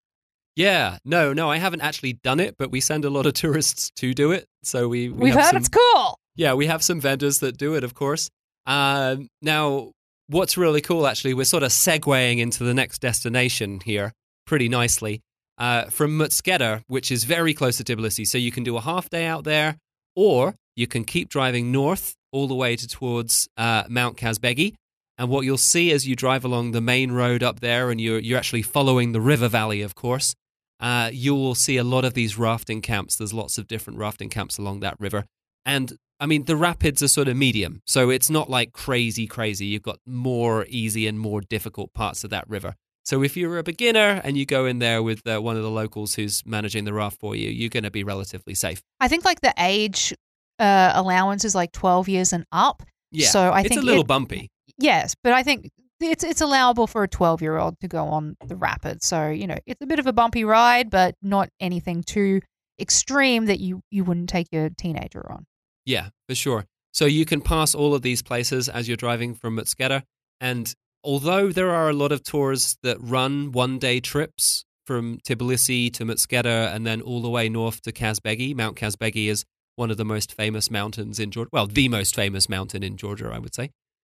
[SPEAKER 2] Yeah. No, no, I haven't actually done it, but we send a lot of tourists to do it. So we, we
[SPEAKER 1] we've
[SPEAKER 2] have
[SPEAKER 1] heard
[SPEAKER 2] some,
[SPEAKER 1] it's cool
[SPEAKER 2] Yeah, we have some vendors that do it, of course. Um, now, what's really cool, actually, we're sort of segueing into the next destination here pretty nicely uh, from Mtskheta, which is very close to Tbilisi. So you can do a half day out there, or you can keep driving north all the way to towards uh, Mount Kazbegi. And what you'll see as you drive along the main road up there, and you're, you're actually following the river valley, of course, uh, you will see a lot of these rafting camps. There's lots of different rafting camps along that river. And I mean, the rapids are sort of medium. So it's not like crazy, crazy. You've got more easy and more difficult parts of that river. So if you're a beginner and you go in there with uh, one of the locals who's managing the raft for you, you're going to be relatively safe.
[SPEAKER 1] i think like the age uh, allowance is like 12 years and up
[SPEAKER 2] Yeah.
[SPEAKER 1] So I
[SPEAKER 2] it's
[SPEAKER 1] think it's
[SPEAKER 2] a little
[SPEAKER 1] it-
[SPEAKER 2] bumpy.
[SPEAKER 1] Yes, but I think it's it's allowable for a 12 year old to go on the rapids. So you know it's a bit of a bumpy ride, but not anything too extreme that you you wouldn't take your teenager on.
[SPEAKER 2] Yeah, for sure. So you can pass all of these places as you're driving from Mtskheta. And although there are a lot of tours that run one day trips from Tbilisi to Mtskheta and then all the way north to Kazbegi, Mount Kazbegi is one of the most famous mountains in Georgia. Well, the most famous mountain in Georgia, I would say.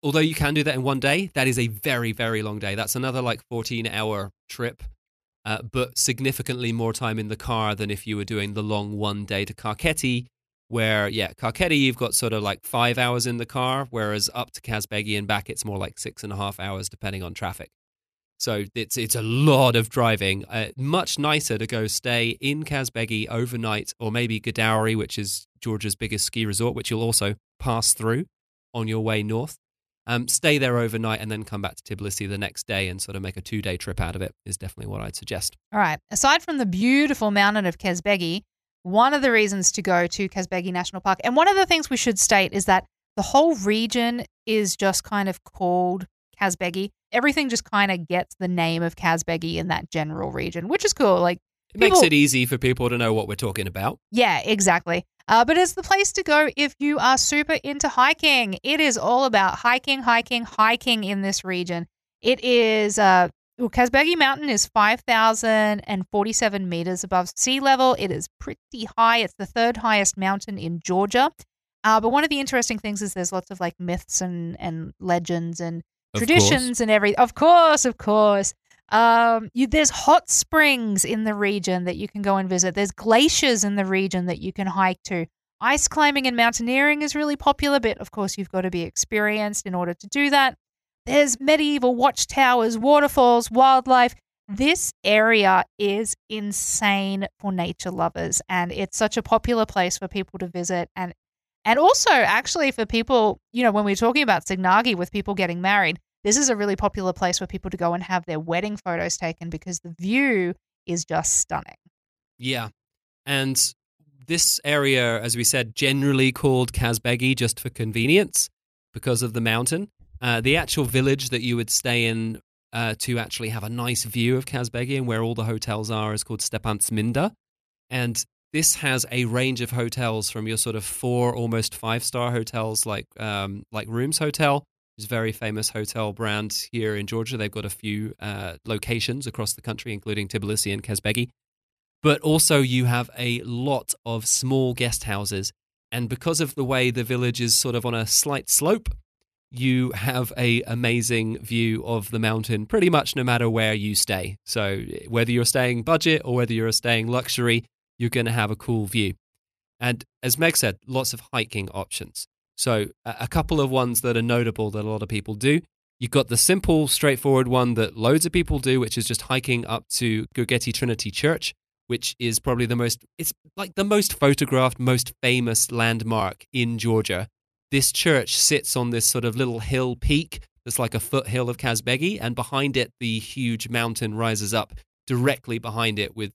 [SPEAKER 2] Although you can do that in one day, that is a very, very long day. That's another like 14 hour trip, uh, but significantly more time in the car than if you were doing the long one day to Kakheti, where, yeah, Kakheti, you've got sort of like five hours in the car, whereas up to Kazbegi and back, it's more like six and a half hours depending on traffic. So it's it's a lot of driving. Uh, much nicer to go stay in Kazbegi overnight, or maybe Gudauri, which is Georgia's biggest ski resort, which you'll also pass through on your way north. Um, stay there overnight and then come back to Tbilisi the next day and sort of make a two day trip out of it is definitely what I'd suggest.
[SPEAKER 1] All right. Aside from the beautiful mountain of Kazbegi, one of the reasons to go to Kazbegi National Park, and one of the things we should state is that the whole region is just kind of called Kazbegi. Everything just kind of gets the name of Kazbegi in that general region, which is cool. Like,
[SPEAKER 2] It makes it easy for people to know what we're talking about.
[SPEAKER 1] yeah, exactly. Uh, but it's the place to go if you are super into hiking. It is all about hiking, hiking, hiking in this region. It is, uh, well, Kazbegi Mountain is 5,047 meters above sea level. It is pretty high. It's the third highest mountain in Georgia. Uh, but one of the interesting things is there's lots of like myths and, and legends and
[SPEAKER 2] Of
[SPEAKER 1] traditions and every. Of course, of course. Um, you, there's hot springs in the region that you can go and visit. There's glaciers in the region that you can hike to. Ice climbing and mountaineering is really popular, but of course, you've got to be experienced in order to do that. There's medieval watchtowers, waterfalls, wildlife, This area is insane for nature lovers, and it's such a popular place for people to visit. And and also, actually, for people, you know, when we're talking about Signagi with people getting married, this is a really popular place for people to go and have their wedding photos taken because the view is just stunning.
[SPEAKER 2] Yeah. And this area, as we said, generally called Kazbegi just for convenience because of the mountain. Uh, the actual village that you would stay in uh, to actually have a nice view of Kazbegi and where all the hotels are is called Stepantsminda. And this has a range of hotels from your sort of four, almost five star hotels like um, like Rooms Hotel, which is a very famous hotel brand here in Georgia. They've got a few uh, locations across the country, including Tbilisi and Kazbegi. But also, you have a lot of small guest houses. And because of the way the village is sort of on a slight slope, you have a amazing view of the mountain pretty much no matter where you stay. So whether you're staying budget or whether you're staying luxury, you're going to have a cool view. And as Meg said, lots of hiking options. So, a couple of ones that are notable that a lot of people do. You've got the simple, straightforward one that loads of people do, which is just hiking up to Gergeti Trinity Church, which is probably the most, it's like the most photographed, most famous landmark in Georgia. This church sits on this sort of little hill peak that's like a foothill of Kazbegi, and behind it, the huge mountain rises up directly behind it with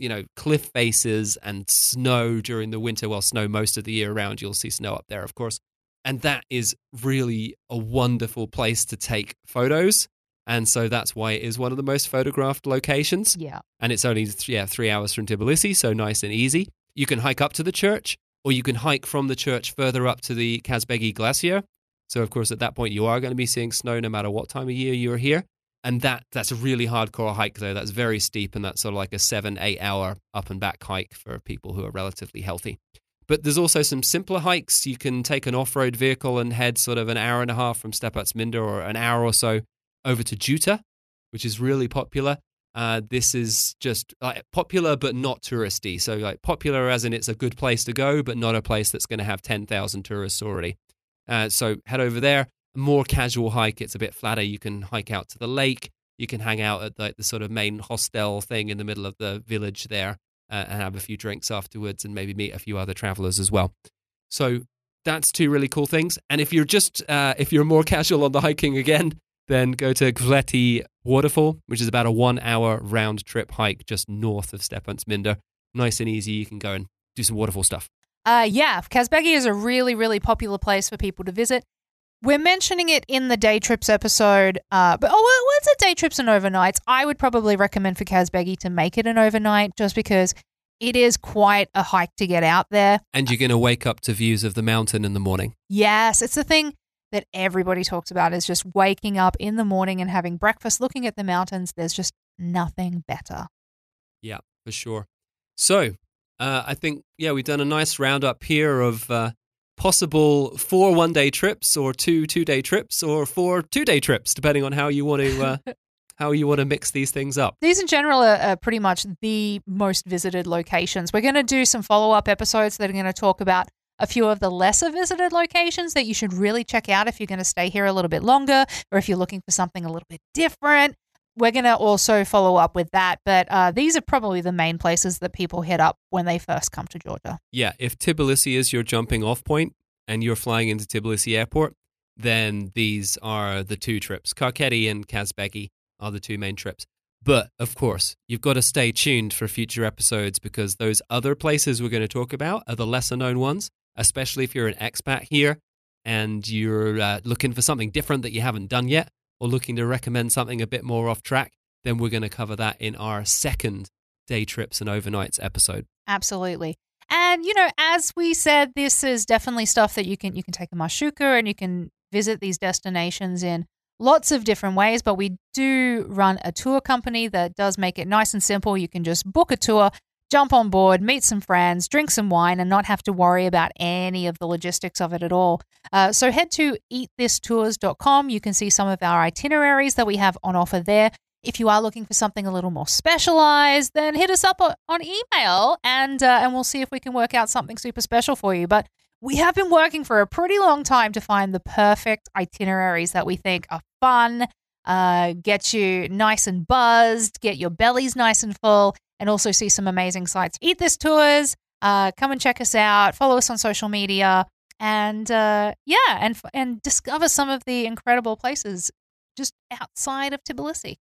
[SPEAKER 2] you know, cliff faces and snow during the winter. Well, snow most of the year around. You'll see snow up there, of course. And that is really a wonderful place to take photos. And so that's why it is one of the most photographed locations.
[SPEAKER 1] Yeah.
[SPEAKER 2] And it's only yeah, three hours from Tbilisi, so nice and easy. You can hike up to the church, or you can hike from the church further up to the Kazbegi Glacier. So, of course, at that point, you are going to be seeing snow no matter what time of year you're here and that that's a really hardcore hike though. That's very steep and that's sort of like a seven eight hour up and back hike for people who are relatively healthy. But there's also some simpler hikes. You can take an off-road vehicle and head sort of an hour and a half from Stepantsminda or an hour or so over to Juta which is really popular. Uh, this is just like popular but not touristy. So like popular as in it's a good place to go but not a place that's going to have 10,000 tourists already. Uh, so head over there more casual hike, it's a bit flatter. You can hike out to the lake. You can hang out at the, the sort of main hostel thing in the middle of the village there uh, and have a few drinks afterwards and maybe meet a few other travelers as well. So that's two really cool things. And if you're just uh, if you're more casual on the hiking again, then go to Gveleti Waterfall, which is about a one hour round trip hike just north of Stepantsminda. Nice and easy. You can go and do some waterfall stuff.
[SPEAKER 1] Uh, yeah, Kazbegi is a really, really popular place for people to visit. We're mentioning it in the day trips episode, uh, but oh, well, it's a day trips and overnights. I would probably recommend for Kazbegi to make it an overnight, just because it is quite a hike to get out there.
[SPEAKER 2] And you're going to wake up to views of the mountain in the morning.
[SPEAKER 1] Yes, it's the thing that everybody talks about is just waking up in the morning and having breakfast, looking at the mountains. There's just nothing better.
[SPEAKER 2] Yeah, for sure. So, uh, I think yeah, we've done a nice roundup here of uh, possible four one day trips or two two day trips or four two day trips, depending on how you want to. Uh, how you want to mix these things up.
[SPEAKER 1] These, in general, are, are pretty much the most visited locations. We're going to do some follow up episodes that are going to talk about a few of the lesser visited locations that you should really check out if you're going to stay here a little bit longer or if you're looking for something a little bit different. We're going to also follow up with that, but uh, these are probably the main places that people hit up when they first come to Georgia.
[SPEAKER 2] Yeah, if Tbilisi is your jumping off point and you're flying into Tbilisi airport, then these are the two trips. Kakheti and Kazbegi are the two main trips. But of course, you've got to stay tuned for future episodes because those other places we're going to talk about are the lesser known ones, especially if you're an expat here and you're uh, looking for something different that you haven't done yet or looking to recommend something a bit more off track, then we're going to cover that in our second day trips and overnights episode.
[SPEAKER 1] Absolutely. And you know, as we said, this is definitely stuff that you can you can take a Marshrutka and you can visit these destinations in lots of different ways, but we do run a tour company that does make it nice and simple. You can just book a tour, jump on board, meet some friends, drink some wine, and not have to worry about any of the logistics of it at all. Uh, so head to eatthistours.com. You can see some of our itineraries that we have on offer there. If you are looking for something a little more specialized, then hit us up on email and uh, and we'll see if we can work out something super special for you. But we have been working for a pretty long time to find the perfect itineraries that we think are fun, uh, get you nice and buzzed, get your bellies nice and full, and also see some amazing sights. Eat This Tours, uh, come and check us out, follow us on social media, and uh, yeah, and and discover some of the incredible places just outside of Tbilisi.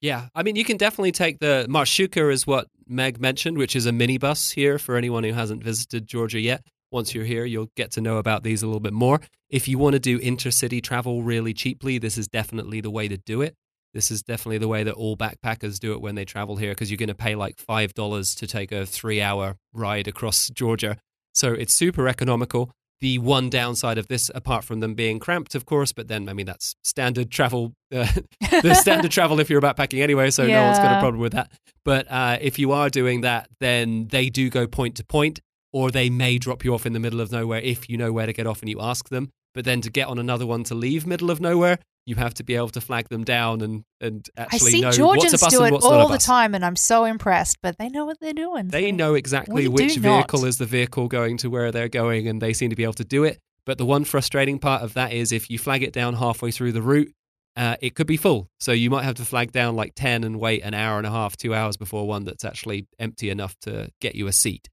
[SPEAKER 2] Yeah, I mean, you can definitely take the Marshrutka, is what Meg mentioned, which is a minibus here for anyone who hasn't visited Georgia yet. Once you're here, you'll get to know about these a little bit more. If you want to do intercity travel really cheaply, this is definitely the way to do it. This is definitely the way that all backpackers do it when they travel here because you're going to pay like $5 to take a three hour ride across Georgia. So it's super economical. The one downside of this, apart from them being cramped, of course, but then, I mean, that's standard travel, uh, the standard travel if you're backpacking anyway, so no one's got a problem with that. But uh, if you are doing that, then they do go point to point, or they may drop you off in the middle of nowhere if you know where to get off and you ask them. But then to get on another one to leave middle of nowhere, you have to be able to flag them down and, and
[SPEAKER 1] I
[SPEAKER 2] actually
[SPEAKER 1] see
[SPEAKER 2] know what's a
[SPEAKER 1] Georgians
[SPEAKER 2] bus
[SPEAKER 1] do
[SPEAKER 2] and what's
[SPEAKER 1] all the time, and I'm so impressed. But they know what they're doing.
[SPEAKER 2] They know exactly which
[SPEAKER 1] not.
[SPEAKER 2] vehicle is the vehicle going to where they're going, and they seem to be able to do it. But the one frustrating part of that is if you flag it down halfway through the route, uh, it could be full. So you might have to flag down like 10 and wait an hour and a half, two hours before one that's actually empty enough to get you a seat.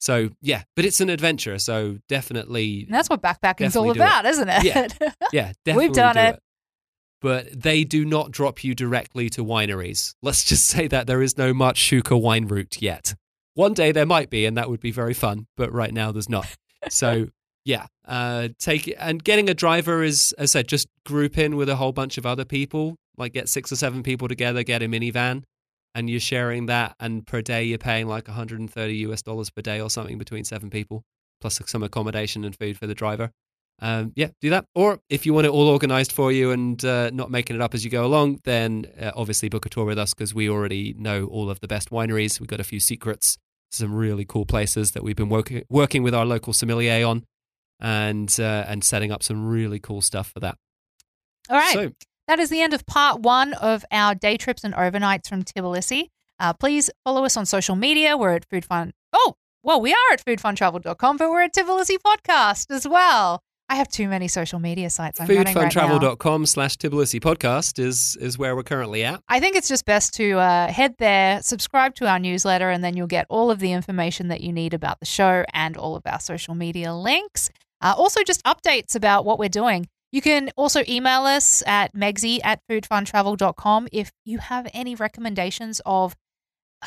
[SPEAKER 2] So, yeah, but it's an adventure. So definitely,
[SPEAKER 1] And that's what backpacking's all
[SPEAKER 2] it.
[SPEAKER 1] about, isn't it?
[SPEAKER 2] Yeah. yeah, definitely.
[SPEAKER 1] done
[SPEAKER 2] do
[SPEAKER 1] it.
[SPEAKER 2] But they do not drop you directly to wineries. Let's just say that there is no Marshrutka wine route yet. One day there might be, and that would be very fun. But right now there's not. So yeah, uh, take it. And getting a driver is, as I said, just group in with a whole bunch of other people. Like get six or seven people together, get a minivan, and you're sharing that. And per day you're paying like 130 US dollars per day or something between seven people, plus some accommodation and food for the driver um, yeah, do that. Or if you want it all organized for you and uh, not making it up as you go along, then uh, obviously book a tour with us because we already know all of the best wineries. We've got a few secrets, some really cool places that we've been working working with our local sommelier on, and uh, and setting up some really cool stuff for that.
[SPEAKER 1] all right.
[SPEAKER 2] So
[SPEAKER 1] That is the end of part one of our day trips and overnights from Tbilisi. Uh, please follow us on social media. We're at Food Fun. Oh, well, we are at foodfuntravel.com, but we're at Tbilisi Podcast as well. I have too many social media sites. I'm running right
[SPEAKER 2] foodfuntravel.com slash Tbilisi podcast is is where we're currently at.
[SPEAKER 1] I think it's just best to uh, head there, subscribe to our newsletter, and then you'll get all of the information that you need about the show and all of our social media links. Uh, also, just updates about what we're doing. You can also email us at megsy at foodfuntravel.com if you have any recommendations of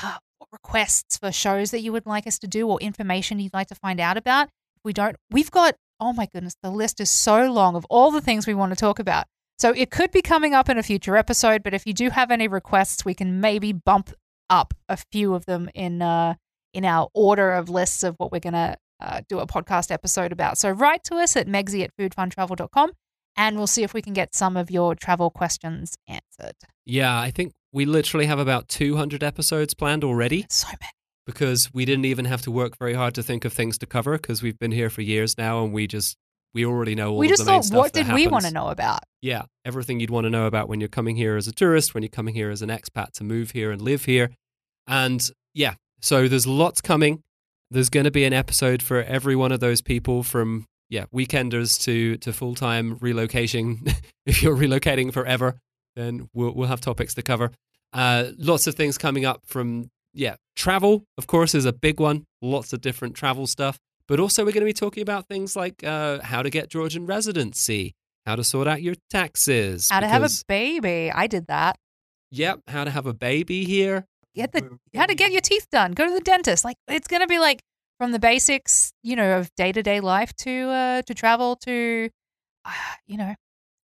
[SPEAKER 1] uh, requests for shows that you would like us to do or information you'd like to find out about. If we don't, we've got, oh my goodness, the list is so long of all the things we want to talk about. So it could be coming up in a future episode, but if you do have any requests, we can maybe bump up a few of them in uh, in our order of lists of what we're going to uh, do a podcast episode about. So write to us at megsy at foodfuntravel.com and we'll see if we can get some of your travel questions answered.
[SPEAKER 2] Yeah, I think we literally have about 200 episodes planned already.
[SPEAKER 1] So many.
[SPEAKER 2] Because we didn't even have to work very hard to think of things to cover because we've been here for years now and we just we already know all
[SPEAKER 1] we
[SPEAKER 2] of
[SPEAKER 1] just
[SPEAKER 2] the main
[SPEAKER 1] thought,
[SPEAKER 2] stuff
[SPEAKER 1] what did we want to know about?
[SPEAKER 2] Yeah, everything you'd want to know about when you're coming here as a tourist, when you're coming here as an expat to move here and live here. And yeah, so there's lots coming. There's going to be an episode for every one of those people from yeah, weekenders to to full-time relocation. if you're relocating forever, then we'll we'll have topics to cover. Uh, lots of things coming up from yeah, travel of course is a big one. Lots of different travel stuff, but also we're going to be talking about things like uh, how to get Georgian residency, how to sort out your taxes,
[SPEAKER 1] How to have a baby. I did that.
[SPEAKER 2] yep, how to have a baby here.
[SPEAKER 1] Get the how to get your teeth done. Go to the dentist. Like it's going to be like from the basics, you know, of day to day life to uh, to travel to, uh, you know,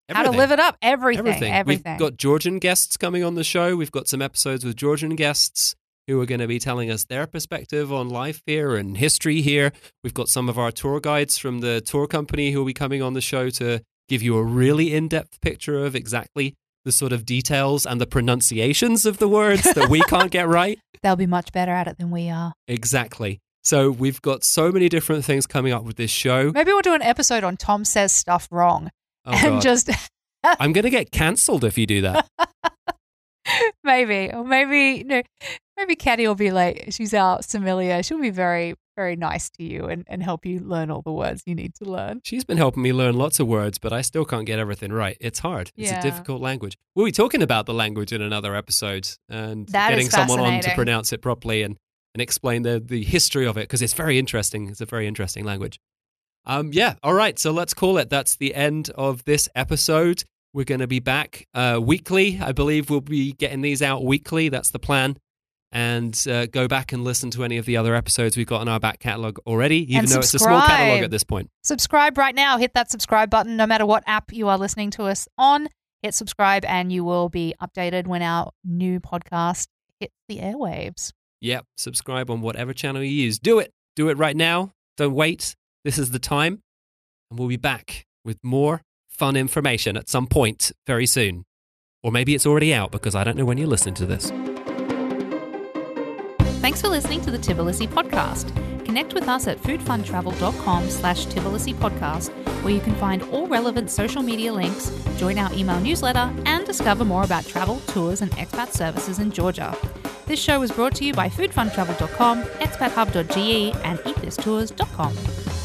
[SPEAKER 1] how to live it up. Everything. Everything.
[SPEAKER 2] We've got Georgian guests coming on the show. We've got some episodes with Georgian guests who are going to be telling us their perspective on life here and history here. We've got some of our tour guides from the tour company who will be coming on the show to give you a really in depth picture of exactly the sort of details and the pronunciations of the words that we can't get right.
[SPEAKER 1] They'll be much better at it than we are.
[SPEAKER 2] Exactly. So we've got so many different things coming up with this show.
[SPEAKER 1] Maybe we'll do an episode on Tom says stuff wrong
[SPEAKER 2] Oh,
[SPEAKER 1] and
[SPEAKER 2] God.
[SPEAKER 1] just
[SPEAKER 2] I'm going to get cancelled if you do that.
[SPEAKER 1] maybe or maybe no maybe Caddy will be like she's our sommelier she'll be very very nice to you and, and help you learn all the words you need to learn.
[SPEAKER 2] She's been helping me learn lots of words, but I still can't get everything right. It's hard. It's
[SPEAKER 1] Yeah.
[SPEAKER 2] a difficult language. We'll be talking about the language in another episode and
[SPEAKER 1] That
[SPEAKER 2] getting someone on to pronounce it properly and, and explain the, the history of it because it's very interesting. It's a very interesting language. Um, yeah, all right. So let's call it. That's the end of this episode. We're going to be back uh, weekly. I believe we'll be getting these out weekly. That's the plan. And uh, go back and listen to any of the other episodes we've got in our back catalog already, even
[SPEAKER 1] And
[SPEAKER 2] though it's a small catalog at this point.
[SPEAKER 1] Subscribe right now. Hit that subscribe button no matter what app you are listening to us on. Hit subscribe and you will be updated when our new podcast hits the airwaves.
[SPEAKER 2] Yep. Subscribe on whatever channel you use. Do it. Do it right now. Don't wait. This is the time. And we'll be back with more fun information at some point very soon. Or maybe it's already out because I don't know when you're listening to this.
[SPEAKER 1] Thanks for listening to the Tbilisi podcast. Connect with us at foodfuntravel.com slash Tbilisi podcast, where you can find all relevant social media links, join our email newsletter, and discover more about travel, tours, and expat services in Georgia. This show was brought to you by foodfuntravel.com, expathub.ge, and eatthistours.com.